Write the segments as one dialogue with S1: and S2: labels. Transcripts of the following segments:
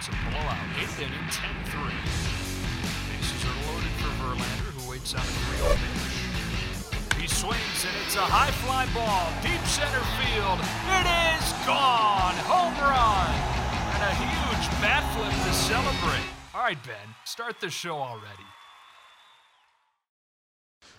S1: It's a blowout. Eighth inning, 10-3. Bases are loaded for Verlander, who waits on a 3 pitch. He swings, and it's a high fly ball, deep center field. It is gone! Home run! And a huge bat flip to celebrate. All right, Ben, start the show already.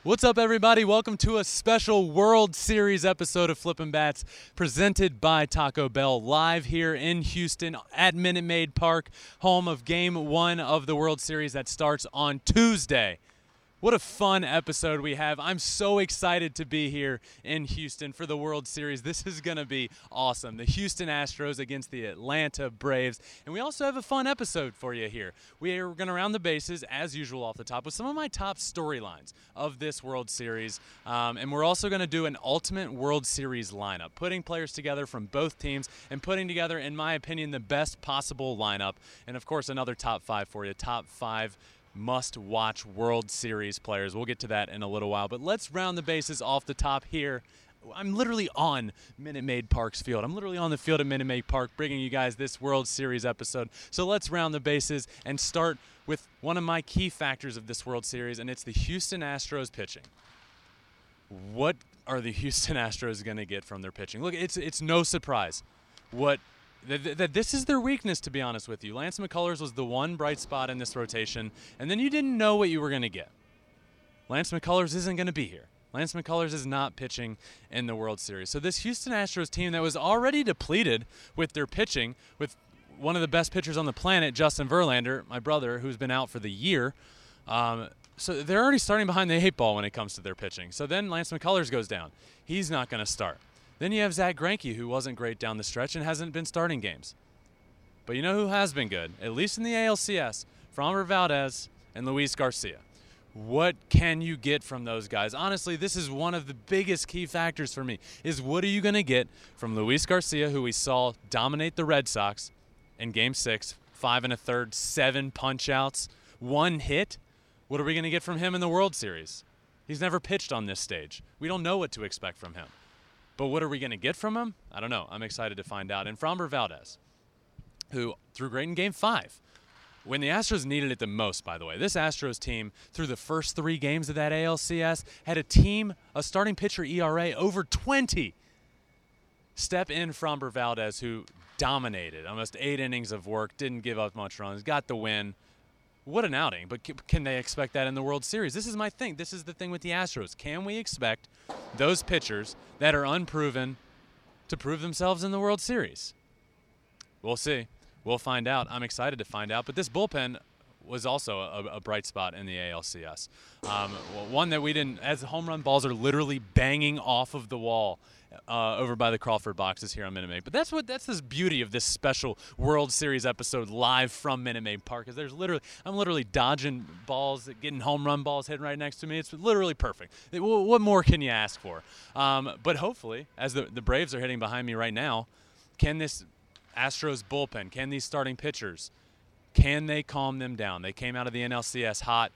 S2: What's up, everybody? Welcome to a special World Series episode of Flippin' Bats presented by Taco Bell live here in Houston at Minute Maid Park, home of game one of the World Series that starts on Tuesday. What a fun episode we have. I'm so excited to be here in Houston for the World Series. This is going to be awesome. The Houston Astros against the Atlanta Braves. And we also have a fun episode for you here. We are going to round the bases, as usual, off the top with some of my top storylines of this World Series. Um, and we're also going to do an ultimate World Series lineup, putting players together from both teams and putting together, in my opinion, the best possible lineup. And of course, another top five for you top five must watch World Series players. We'll get to that in a little while, but let's round the bases off the top here. I'm literally on Minute Maid Park's field. I'm literally on the field at Minute Maid Park bringing you guys this World Series episode. So let's round the bases and start with one of my key factors of this World Series, and it's the Houston Astros pitching. What are the Houston Astros going to get from their pitching? Look, it's it's no surprise what that, this is their weakness, to be honest with you. Lance McCullers was the one bright spot in this rotation, and then you didn't know what you were going to get. Lance McCullers isn't going to be here. Lance McCullers is not pitching in the World Series. So this Houston Astros team that was already depleted with their pitching, with one of the best pitchers on the planet, Justin Verlander, my brother, who's been out for the year. Um, so they're already starting behind the eight ball when it comes to their pitching. So then Lance McCullers goes down. He's not going to start. Then you have Zach Greinke, who wasn't great down the stretch and hasn't been starting games. But you know who has been good, at least in the ALCS? Framber Valdez and Luis Garcia. What can you get from those guys? Honestly, this is one of the biggest key factors for me. Is what are you going to get from Luis Garcia, who we saw dominate the Red Sox in Game Six, five and a third, seven punch outs, one hit? What are we going to get from him in the World Series? He's never pitched on this stage. We don't know what to expect from him. But what are we going to get from him? I don't know. I'm excited to find out. And Framber Valdez, who threw great in game five. When the Astros needed it the most, by the way, this Astros team, through the first three games of that ALCS, had a team, a starting pitcher ERA over 20. Step in Framber Valdez, who dominated almost eight innings of work, didn't give up much runs, got the win. What an outing. But can they expect that in the World Series? This is my thing. This is the thing with the Astros. Can we expect those pitchers that are unproven to prove themselves in the World Series? We'll see. We'll find out. I'm excited to find out. But this bullpen was also a, a bright spot in the ALCS. Um, one that we didn't, as home run balls are literally banging off of the wall uh, over by the Crawford boxes here on Minute Maid. But that's what that's this beauty of this special World Series episode live from Minute Maid Park. Is there's literally I'm literally dodging balls, getting home run balls hitting right next to me. It's literally perfect. What more can you ask for? Um, but hopefully, as the the Braves are hitting behind me right now, can this Astros bullpen, can these starting pitchers, can they calm them down? They came out of the NLCS hot.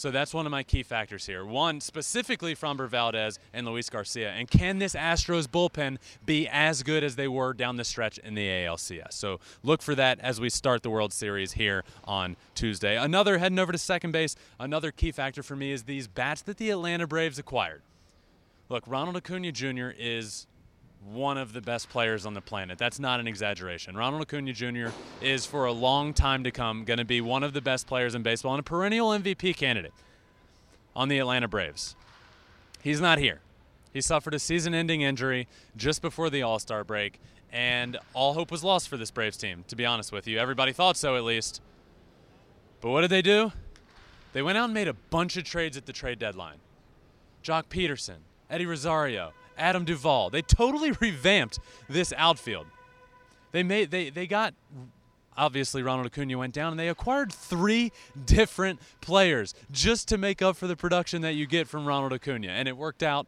S2: So that's one of my key factors here. One, specifically Framber Valdez and Luis Garcia. And can this Astros bullpen be as good as they were down the stretch in the ALCS? So look for that as we start the World Series here on Tuesday. Another, heading over to second base, another key factor for me is these bats that the Atlanta Braves acquired. Look, Ronald Acuna Jr. is one of the best players on the planet. That's not an exaggeration. Ronald Acuna Jr. is, for a long time to come, going to be one of the best players in baseball and a perennial MVP candidate on the Atlanta Braves. He's not here. He suffered a season ending injury just before the All Star break, and all hope was lost for this Braves team, to be honest with you. Everybody thought so, at least. But what did they do? They went out and made a bunch of trades at the trade deadline. Joc Pederson, Eddie Rosario, Adam Duvall. They totally revamped this outfield. They made they they got obviously Ronald Acuna went down and they acquired three different players just to make up for the production that you get from Ronald Acuna and it worked out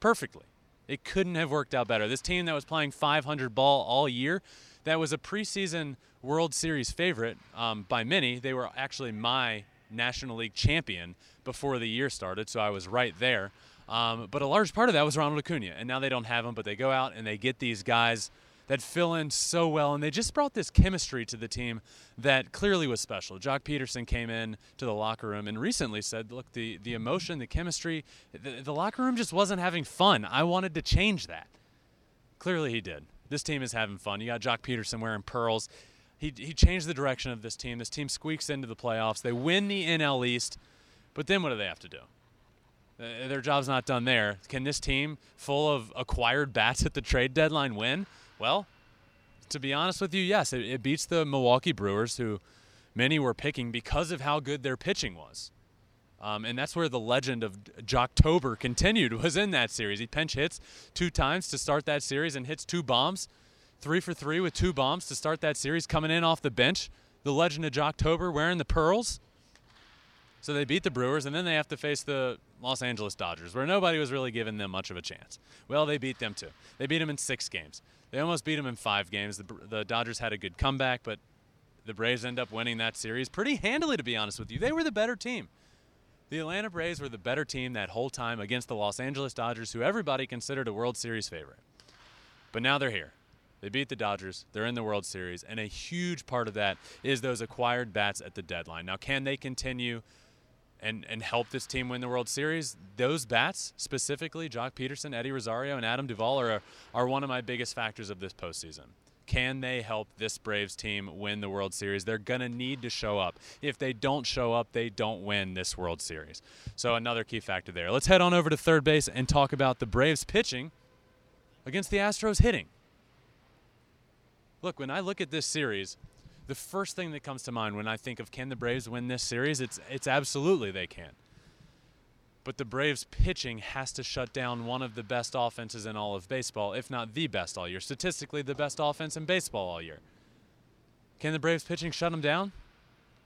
S2: perfectly. It couldn't have worked out better. This team that was playing 500 ball all year, that was a preseason World Series favorite um, by many. They were actually my National League champion before the year started, so I was right there. Um, but a large part of that was Ronald Acuna, and now they don't have him. But they go out and they get these guys that fill in so well, and they just brought this chemistry to the team that clearly was special. Joc Pederson came in to the locker room and recently said, "Look, the the emotion, the chemistry, the, the locker room just wasn't having fun. I wanted to change that." Clearly, he did. This team is having fun. You got Joc Pederson wearing pearls. He he changed the direction of this team. This team squeaks into the playoffs. They win the NL East, but then what do they have to do? Uh, their job's not done there. Can this team, full of acquired bats at the trade deadline, win? Well, to be honest with you, yes, it, it beats the Milwaukee Brewers, who many were picking because of how good their pitching was. Um, and that's where the legend of Joctober continued, was in that series. He pinch hits two times to start that series and hits two bombs, three for three with two bombs to start that series, coming in off the bench. The legend of Joctober wearing the pearls. So they beat the Brewers, and then they have to face the Los Angeles Dodgers, where nobody was really giving them much of a chance. Well, they beat them too. They beat them in six games. They almost beat them in five games. The, the Dodgers had a good comeback, but the Braves end up winning that series pretty handily, to be honest with you. They were the better team. The Atlanta Braves were the better team that whole time against the Los Angeles Dodgers, who everybody considered a World Series favorite. But now they're here. They beat the Dodgers. They're in the World Series, and a huge part of that is those acquired bats at the deadline. Now, can they continue and and help this team win the World Series. Those bats, specifically Joc Pederson, Eddie Rosario, and Adam Duvall, are are one of my biggest factors of this postseason. Can they help this Braves team win the World Series? They're going to need to show up. If they don't show up, they don't win this World Series. So, another key factor there. Let's head on over to third base and talk about the Braves pitching against the Astros hitting. Look, when I look at this series, the first thing that comes to mind when I think of can the Braves win this series, it's it's absolutely they can. But the Braves pitching has to shut down one of the best offenses in all of baseball, if not the best all year. Statistically, the best offense in baseball all year. Can the Braves pitching shut them down?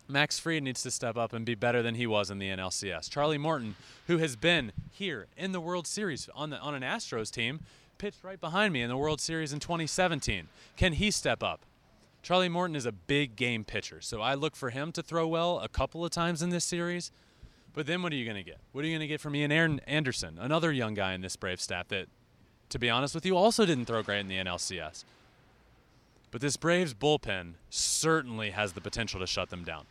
S2: Max Fried needs to step up and be better than he was in the NLCS. Charlie Morton, who has been here in the World Series on the on an Astros team, pitched right behind me in the World Series in 2017. Can he step up? Charlie Morton is a big game pitcher, so I look for him to throw well a couple of times in this series. But then what are you going to get? What are you going to get from Ian Aaron Anderson, another young guy in this Brave staff that, to be honest with you, also didn't throw great in the NLCS? But this Braves bullpen certainly has the potential to shut them down.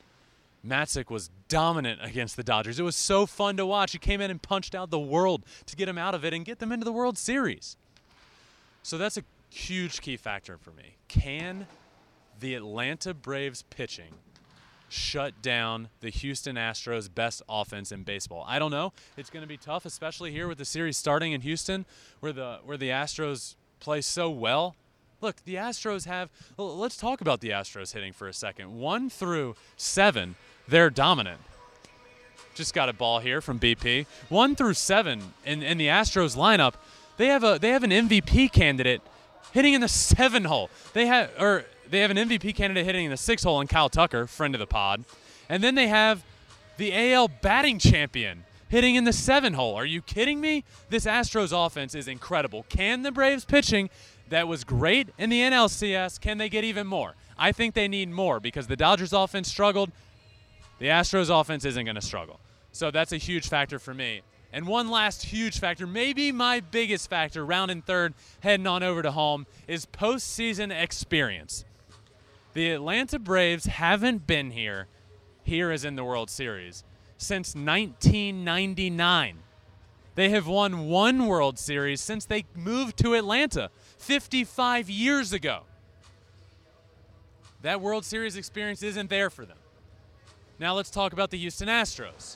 S2: Matzek was dominant against the Dodgers. It was so fun to watch. He came in and punched out the world to get them out of it and get them into the World Series. So that's a huge key factor for me. Can the Atlanta Braves pitching shut down the Houston Astros' best offense in baseball? I don't know. It's going to be tough, especially here with the series starting in Houston, where the where the Astros play so well. Look, the Astros have. Let's talk about the Astros hitting for a second. One through seven, they're dominant. Just got a ball here from BP. One through seven in, in the Astros lineup, they have a they have an MVP candidate hitting in the seven hole. They have or they have an MVP candidate hitting in the six hole in Kyle Tucker, friend of the pod. And then they have the AL batting champion hitting in the seven hole. Are you kidding me? This Astros offense is incredible. Can the Braves pitching that was great in the NLCS, can they get even more? I think they need more because the Dodgers offense struggled. The Astros offense isn't going to struggle. So that's a huge factor for me. And one last huge factor, maybe my biggest factor, round in third, heading on over to home, is postseason experience. The Atlanta Braves haven't been here, here as in the World Series, since 1999. They have won one World Series since they moved to Atlanta 55 years ago. That World Series experience isn't there for them. Now let's talk about the Houston Astros,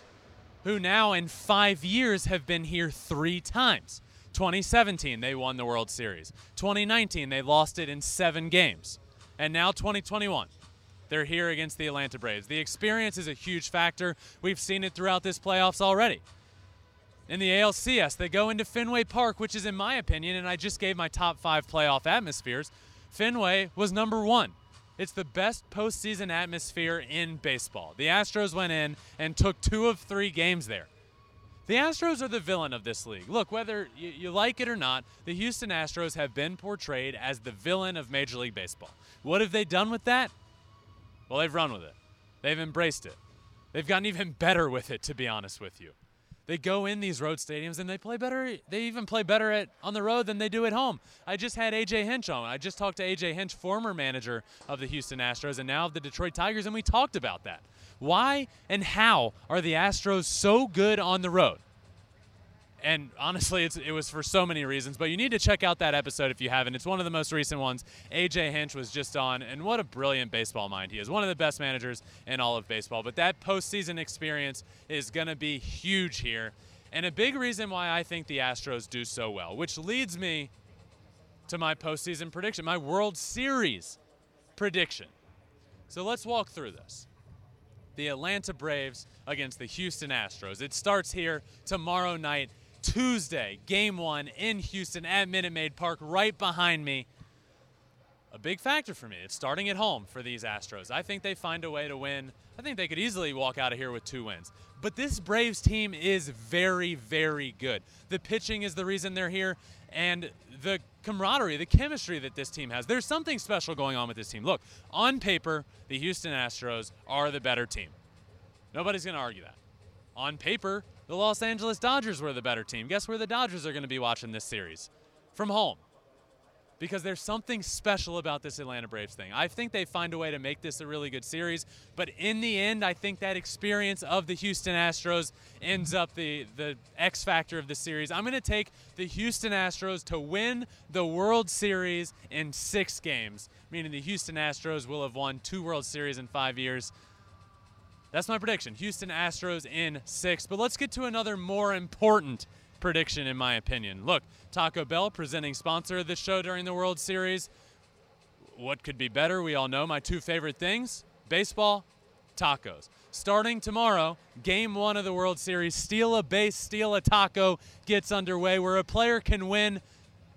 S2: who now in five years have been here three times. 2017, they won the World Series. 2019, they lost it in seven games and now 2021. They're here against the Atlanta Braves. The experience is a huge factor. We've seen it throughout this playoffs already. In the ALCS, they go into Fenway Park, which is, in my opinion, and I just gave my top five playoff atmospheres, Fenway was number one. It's the best postseason atmosphere in baseball. The Astros went in and took two of three games there. The Astros are the villain of this league. Look, whether you, you, like it or not, the Houston Astros have been portrayed as the villain of Major League Baseball. What have they done with that? Well, they've run with it, they've embraced it. They've gotten even better with it, to be honest with you. They go in these road stadiums and they play better. They even play better at on the road than they do at home. I just had AJ Hinch on. I just talked to AJ Hinch, former manager of the Houston Astros and now of the Detroit Tigers, and we talked about that. Why and how are the Astros so good on the road? and honestly, it was for so many reasons. But you need to check out that episode if you haven't. It's one of the most recent ones. AJ Hinch was just on, and what a brilliant baseball mind he is. One of the best managers in all of baseball. But that postseason experience is going to be huge here, and a big reason why I think the Astros do so well, which leads me to my postseason prediction, my World Series prediction. So let's walk through this the Atlanta Braves against the Houston Astros. It starts here tomorrow night Tuesday, game one in Houston at Minute Maid Park, right behind me. A big factor for me. It's starting at home for these Astros. I think they find a way to win. I think they could easily walk out of here with two wins. But this Braves team is very, very good. The pitching is the reason they're here, and the camaraderie, the chemistry that this team has. There's something special going on with this team. Look, on paper, the Houston Astros are the better team. Nobody's going to argue that. On paper, the Los Angeles Dodgers were the better team. Guess where the Dodgers are going to be watching this series? From home. Because there's something special about this Atlanta Braves thing. I think they find a way to make this a really good series, but in the end, I think that experience of the Houston Astros ends up the, the X factor of the series. I'm going to take the Houston Astros to win the World Series in six games, meaning the Houston Astros will have won two World Series in five years. That's my prediction. Houston Astros in six. But let's get to another more important prediction, in my opinion. Look, Taco Bell, presenting sponsor of this show during the World Series. What could be better? We all know my two favorite things baseball, tacos. Starting tomorrow, game one of the World Series, Steal a Base, Steal a Taco gets underway where a player can win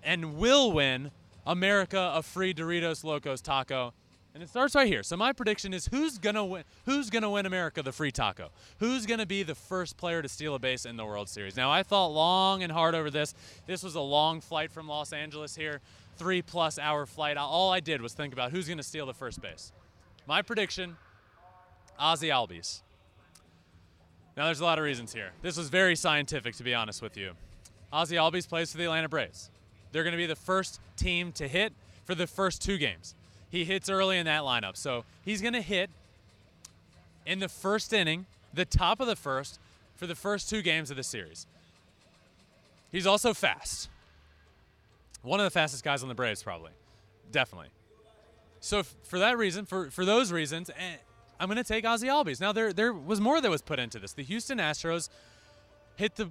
S2: and will win America a free Doritos Locos taco. And it starts right here. So my prediction is who's gonna win who's gonna win America the free taco? Who's gonna be the first player to steal a base in the World Series? Now I thought long and hard over this. This was a long flight from Los Angeles here, three plus hour flight. All I did was think about who's gonna steal the first base. My prediction, Ozzie Albies. Now there's a lot of reasons here. This was very scientific to be honest with you. Ozzie Albies plays for the Atlanta Braves. They're to be the first team to hit for the first two games he hits early in that lineup. So he's going to hit in the first inning, the top of the first, for the first two games of the series. He's also fast. One of the fastest guys on the Braves, probably. Definitely. So f- for that reason, for, for those reasons, eh, I'm going to take Ozzie Albies. Now there there was more that was put into this. The Houston Astros hit the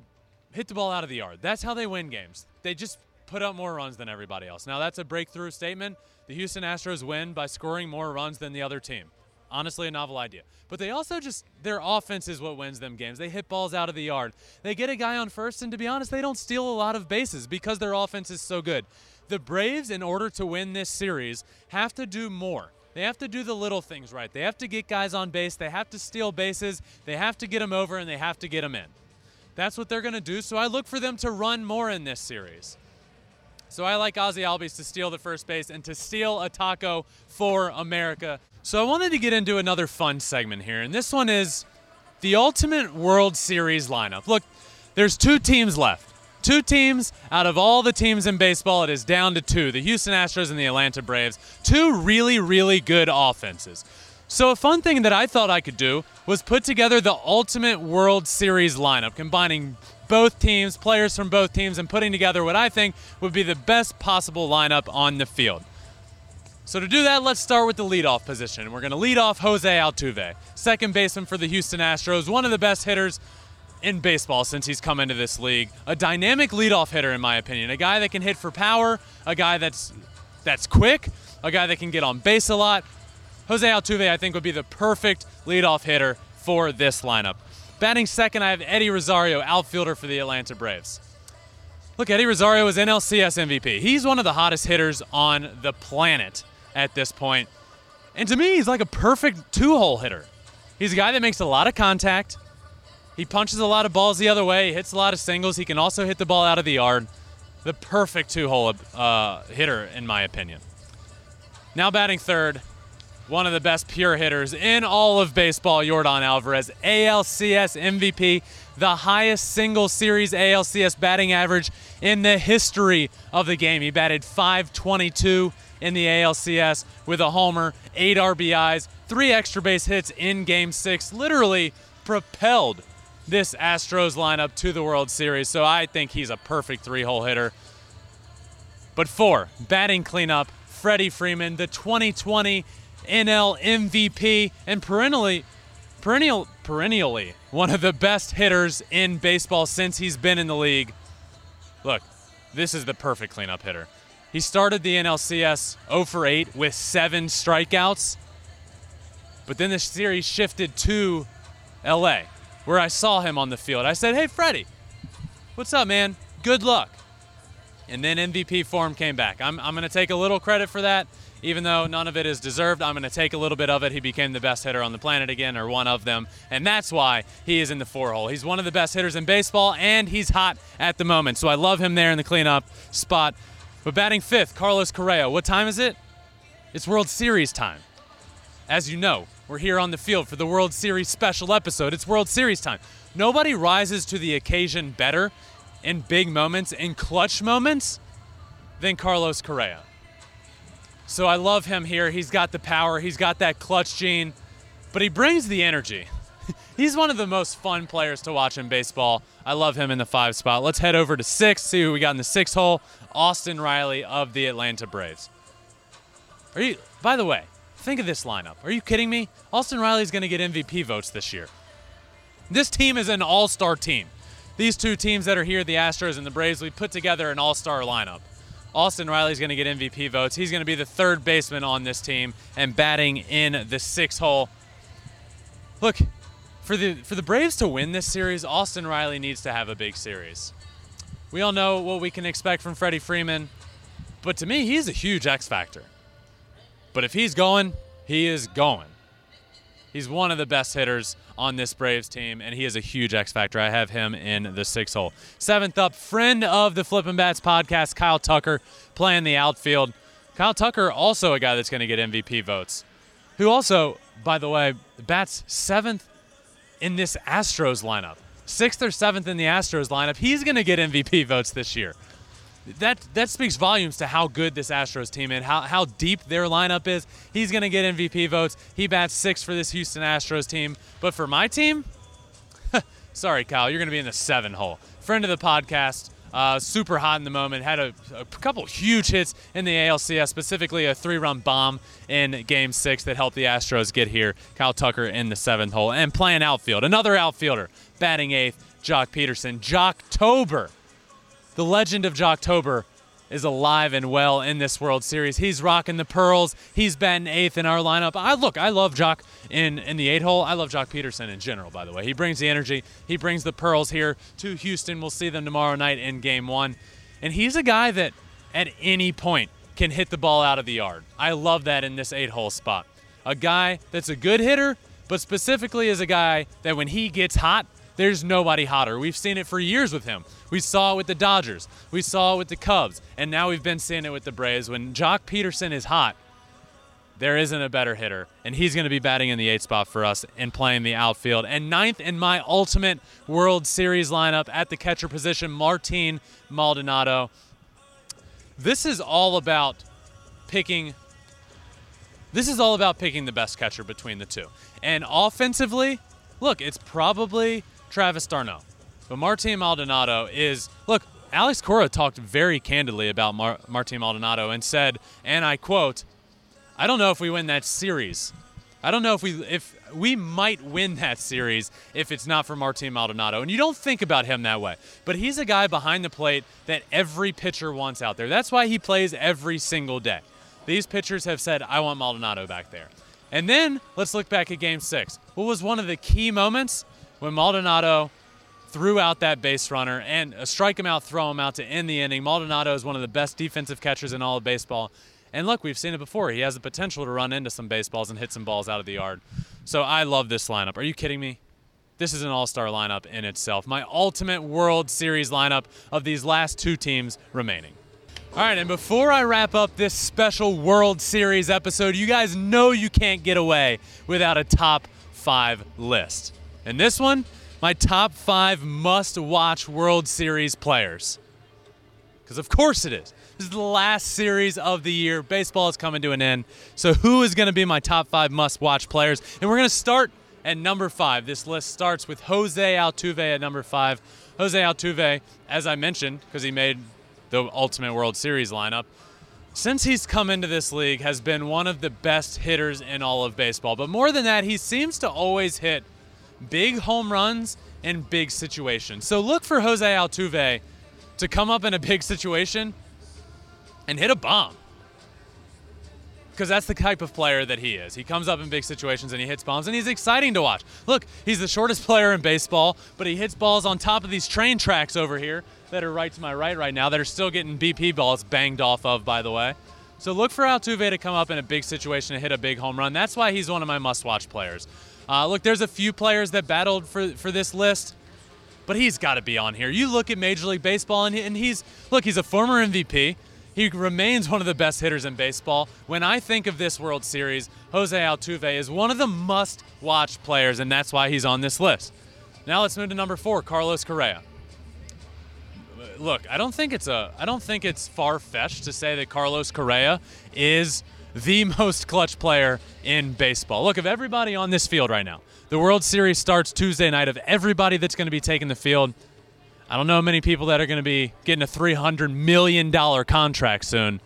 S2: hit the ball out of the yard. That's how they win games. They just put up more runs than everybody else. Now, that's a breakthrough statement. The Houston Astros win by scoring more runs than the other team. Honestly, a novel idea. But they also just, their offense is what wins them games. They hit balls out of the yard. They get a guy on first, and to be honest, they don't steal a lot of bases because their offense is so good. The Braves, in order to win this series, have to do more. They have to do the little things right. They have to get guys on base. They have to steal bases. They have to get them over, and they have to get them in. That's what they're going to do. So I look for them to run more in this series. So I like Ozzie Albies to steal the first base and to steal a taco for America. So I wanted to get into another fun segment here, and this one is the Ultimate World Series lineup. Look, there's two teams left. Two teams out of all the teams in baseball, it is down to two the Houston Astros and the Atlanta Braves. Two really, really good offenses. So, a fun thing that I thought I could do was put together the Ultimate World Series lineup, combining both teams, players from both teams, and putting together what I think would be the best possible lineup on the field. So to do that, let's start with the leadoff position. We're going to lead off Jose Altuve, second baseman for the Houston Astros, one of the best hitters in baseball since he's come into this league. A dynamic leadoff hitter, in my opinion. A guy that can hit for power, a guy that's that's quick, a guy that can get on base a lot. Jose Altuve, I think, would be the perfect leadoff hitter for this lineup. Batting second, I have Eddie Rosario, outfielder for the Atlanta Braves. Look, Eddie Rosario is NLCS MVP. He's one of the hottest hitters on the planet at this point. And to me, he's like a perfect two hole hitter. He's a guy that makes a lot of contact. He punches a lot of balls the other way, he hits a lot of singles. He can also hit the ball out of the yard. The perfect two hole uh, hitter, in my opinion. Now batting third, one of the best pure hitters in all of baseball, Yordan Alvarez, ALCS MVP, the highest single series ALCS batting average in the history of the game. He batted 522 in the ALCS with a homer, eight RBIs, three extra base hits in game six, literally propelled this Astros lineup to the World Series. So I think he's a perfect three hole hitter. But four, batting cleanup, Freddie Freeman, the 2020 NL MVP, and perennially, perennial, perennially one of the best hitters in baseball since he's been in the league. Look, this is the perfect cleanup hitter. He started the NLCS 0 for 8 with seven strikeouts, but then the series shifted to LA, where I saw him on the field. I said, Hey, Freddie, what's up, man? Good luck. And then MVP form came back. I'm, I'm going to take a little credit for that even though none of it is deserved, I'm going to take a little bit of it. He became the best hitter on the planet again, or one of them, and that's why he is in the four hole. He's one of the best hitters in baseball, and he's hot at the moment. So I love him there in the cleanup spot. But batting fifth, Carlos Correa. What time is it? It's World Series time. As you know, we're here on the field for the World Series special episode. It's World Series time. Nobody rises to the occasion better in big moments, in clutch moments, than Carlos Correa. So I love him here. He's got the power, he's got that clutch gene, but he brings the energy. he's one of the most fun players to watch in baseball. I love him in the five spot. Let's head over to six, see who we got in the six hole. Austin Riley of the Atlanta Braves. Are you, by the way, think of this lineup. Are you kidding me? Austin Riley's going to get MVP votes this year. This team is an all star team. These two teams that are here, the Astros and the Braves, we put together an all star lineup. Austin Riley's going to get MVP votes. He's going to be the third baseman on this team and batting in the six hole. Look, for the for the Braves to win this series, Austin Riley needs to have a big series. We all know what we can expect from Freddie Freeman, but to me, he's a huge X factor. But if he's going, he is going. He's one of the best hitters on this Braves team, and he is a huge X factor. I have him in the six hole. Seventh up, friend of the Flippin' Bats podcast, Kyle Tucker, playing the outfield. Kyle Tucker, also a guy that's going to get MVP votes, who also, by the way, bats seventh in this Astros lineup. Sixth or seventh in the Astros lineup. He's going to get MVP votes this year that that speaks volumes to how good this Astros team is, how how deep their lineup is. He's going to get MVP votes. He bats six for this Houston Astros team, but for my team, sorry, Kyle, you're going to be in the seven hole. Friend of the podcast. Uh, super hot in the moment. Had a, a, couple huge hits in the ALCS, specifically a three-run bomb in Game Six that helped the Astros get here. Kyle Tucker in the seventh hole and playing outfield. Another outfielder batting eighth. Joc Pederson. Joctober the legend of Joctober is alive and well in this World Series. He's rocking the pearls. He's batting eighth in our lineup. I look, I love Joc in in the eight hole. I love Joc Pederson in general. By the way, he brings the energy. He brings the pearls here to Houston. We'll see them tomorrow night in Game One, and he's a guy that at any point can hit the ball out of the yard. I love that in this eight hole spot. A guy that's a good hitter, but specifically is a guy that when he gets hot, there's nobody hotter. We've seen it for years with him. We saw it with the Dodgers. We saw it with the Cubs. And now we've been seeing it with the Braves. When Joc Pederson is hot, there isn't a better hitter. And he's going to be batting in the eighth spot for us and playing the outfield. And ninth in my ultimate World Series lineup at the catcher position, Martin Maldonado. This is all about picking. This is all about picking the best catcher between the two. And offensively, look, it's probably Travis d'Arnaud. But Martin Maldonado is look. Alex Cora talked very candidly about Mar- Martin Maldonado and said, and I quote, "I don't know if we win that series. I don't know if we if we might win that series if it's not for Martin Maldonado." And you don't think about him that way, but he's a guy behind the plate that every pitcher wants out there. That's why he plays every single day. These pitchers have said, "I want Maldonado back there." And then let's look back at Game Six. What was one of the key moments? When Maldonado threw out that base runner and strike him out, throw him out to end the inning. Maldonado is one of the best defensive catchers in all of baseball. And look, we've seen it before. He has the potential to run into some baseballs and hit some balls out of the yard. So I love this lineup. Are you kidding me? This is an all star lineup in itself. My ultimate World Series lineup of these last two teams remaining. All right, and before I wrap up this special World Series episode, you guys know you can't get away without a top five list. And this one, my top five must watch World Series players. Because of course it is. This is the last series of the year. Baseball is coming to an end. So, who is going to be my top five must watch players? And we're going to start at number five. This list starts with Jose Altuve at number five. Jose Altuve, as I mentioned, because he made the Ultimate World Series lineup, since he's come into this league, has been one of the best hitters in all of baseball. But more than that, he seems to always hit big home runs in big situations. So look for Jose Altuve to come up in a big situation and hit a bomb. Because that's the type of player that he is. He comes up in big situations and he hits bombs, and he's exciting to watch. Look, he's the shortest player in baseball, but he hits balls on top of these train tracks over here that are right to my right right now that are still getting BP balls banged off of, by the way. So look for Altuve to come up in a big situation and hit a big home run. That's why he's one of my must-watch players. Uh, look, there's a few players that battled for for this list, but he's got to be on here. You look at Major League Baseball, and, he, and he's look, he's a former MVP. He remains one of the best hitters in baseball. When I think of this World Series, Jose Altuve is one of the must-watch players, and that's why he's on this list. Now let's move to number four, Carlos Correa look, I don't think it's a I don't think it's far fetched to say that Carlos Correa is the most clutch player in baseball. Look, of everybody on this field right now, the World Series starts Tuesday night. Of everybody that's going to be taking the field, I don't know many people that are going to be getting a $300 million contract soon.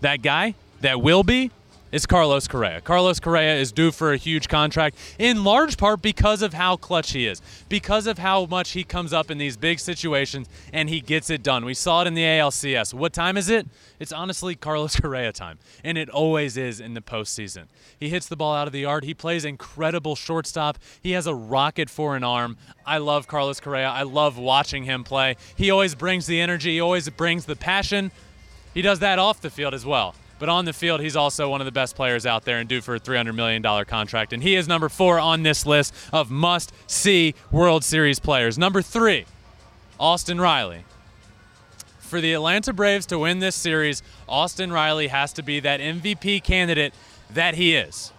S2: That guy that will be is Carlos Correa. Carlos Correa is due for a huge contract in large part because of how clutch he is, because of how much he comes up in these big situations and he gets it done. We saw it in the ALCS. What time is it? It's honestly Carlos Correa time, and it always is in the postseason. He hits the ball out of the yard. He plays incredible shortstop. He has a rocket for an arm. I love Carlos Correa. I love watching him play. He always brings the energy, he always brings the passion. He does that off the field as well. But on the field, he's also one of the best players out there and due for a $300 million contract. And he is number four on this list of must see World Series players. Number three, Austin Riley. For the Atlanta Braves to win this series, Austin Riley has to be that MVP candidate that he is.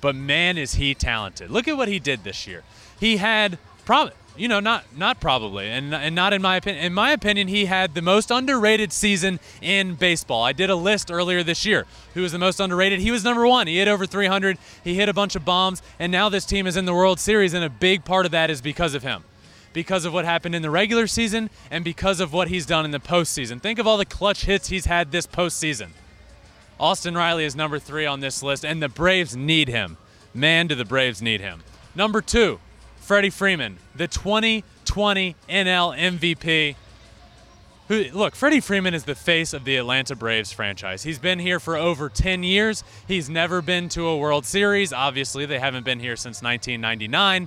S2: But man, is he talented. Look at what he did this year. He had, probably you know, not not probably, and and not in my opinion. In my opinion, he had the most underrated season in baseball. I did a list earlier this year. Who was the most underrated? He was number one. He hit over 300. He hit a bunch of bombs, and now this team is in the World Series, and a big part of that is because of him. Because of what happened in the regular season and because of what he's done in the postseason. Think of all the clutch hits he's had this postseason. Austin Riley is number three on this list, and the Braves need him. Man, do the Braves need him. Number two, Freddie Freeman, the 2020 NL MVP. Who, look, Freddie Freeman is the face of the Atlanta Braves franchise. He's been here for over 10 years. He's never been to a World Series. Obviously, they haven't been here since 1999.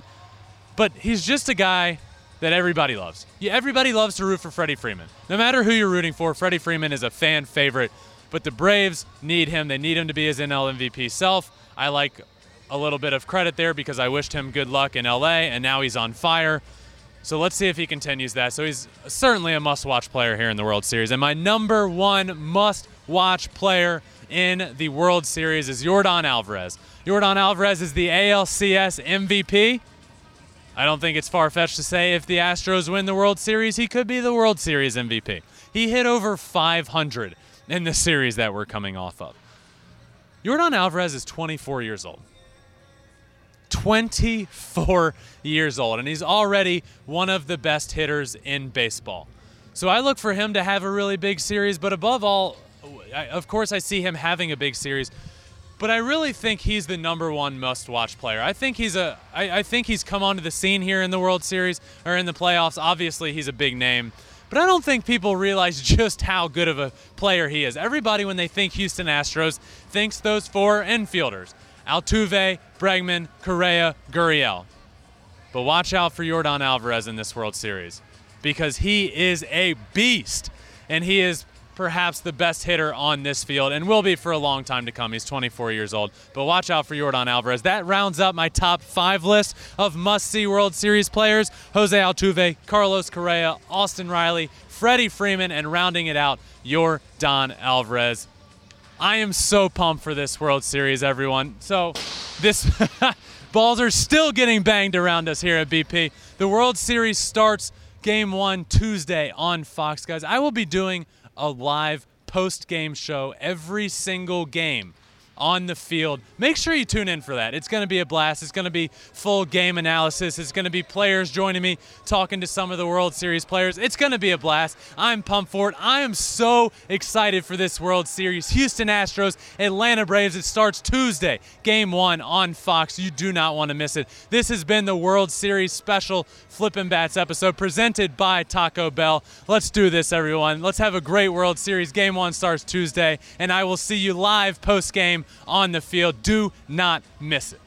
S2: But he's just a guy that everybody loves. Everybody loves to root for Freddie Freeman. No matter who you're rooting for, Freddie Freeman is a fan favorite. But the Braves need him. They need him to be his NL MVP self. I like a little bit of credit there because I wished him good luck in LA, and now he's on fire. So let's see if he continues that. So he's certainly a must watch player here in the World Series. And my number one must watch player in the World Series is Yordan Alvarez. Yordan Alvarez is the ALCS MVP. I don't think it's far fetched to say if the Astros win the World Series, he could be the World Series MVP. He hit over 500 in the series that we're coming off of. Yordan Alvarez is 24 years old. 24 years old, and he's already one of the best hitters in baseball. So I look for him to have a really big series, but above all, I, of course, I see him having a big series. But I really think he's the number one must-watch player. I think he's a. I, I think he's come onto the scene here in the World Series or in the playoffs. Obviously, he's a big name, but I don't think people realize just how good of a player he is. Everybody, when they think Houston Astros, thinks those four infielders. Altuve, Bregman, Correa, Gurriel. But watch out for Yordan Alvarez in this World Series because he is a beast and he is perhaps the best hitter on this field and will be for a long time to come. He's 24 years old. But watch out for Yordan Alvarez. That rounds up my top five list of must see World Series players Jose Altuve, Carlos Correa, Austin Riley, Freddie Freeman, and rounding it out, Yordan Alvarez. I am so pumped for this World Series, everyone. So, this balls are still getting banged around us here at BP. The World Series starts game one Tuesday on Fox, guys. I will be doing a live post game show every single game on the field. Make sure you tune in for that. It's going to be a blast. It's going to be full game analysis. It's going to be players joining me, talking to some of the World Series players. It's going to be a blast. I'm pumped for it. I am so excited for this World Series. Houston Astros, Atlanta Braves. It starts Tuesday, game one on Fox. You do not want to miss it. This has been the World Series special Flippin' Bats episode presented by Taco Bell. Let's do this, everyone. Let's have a great World Series. Game one starts Tuesday, and I will see you live post game on the field. Do not miss it.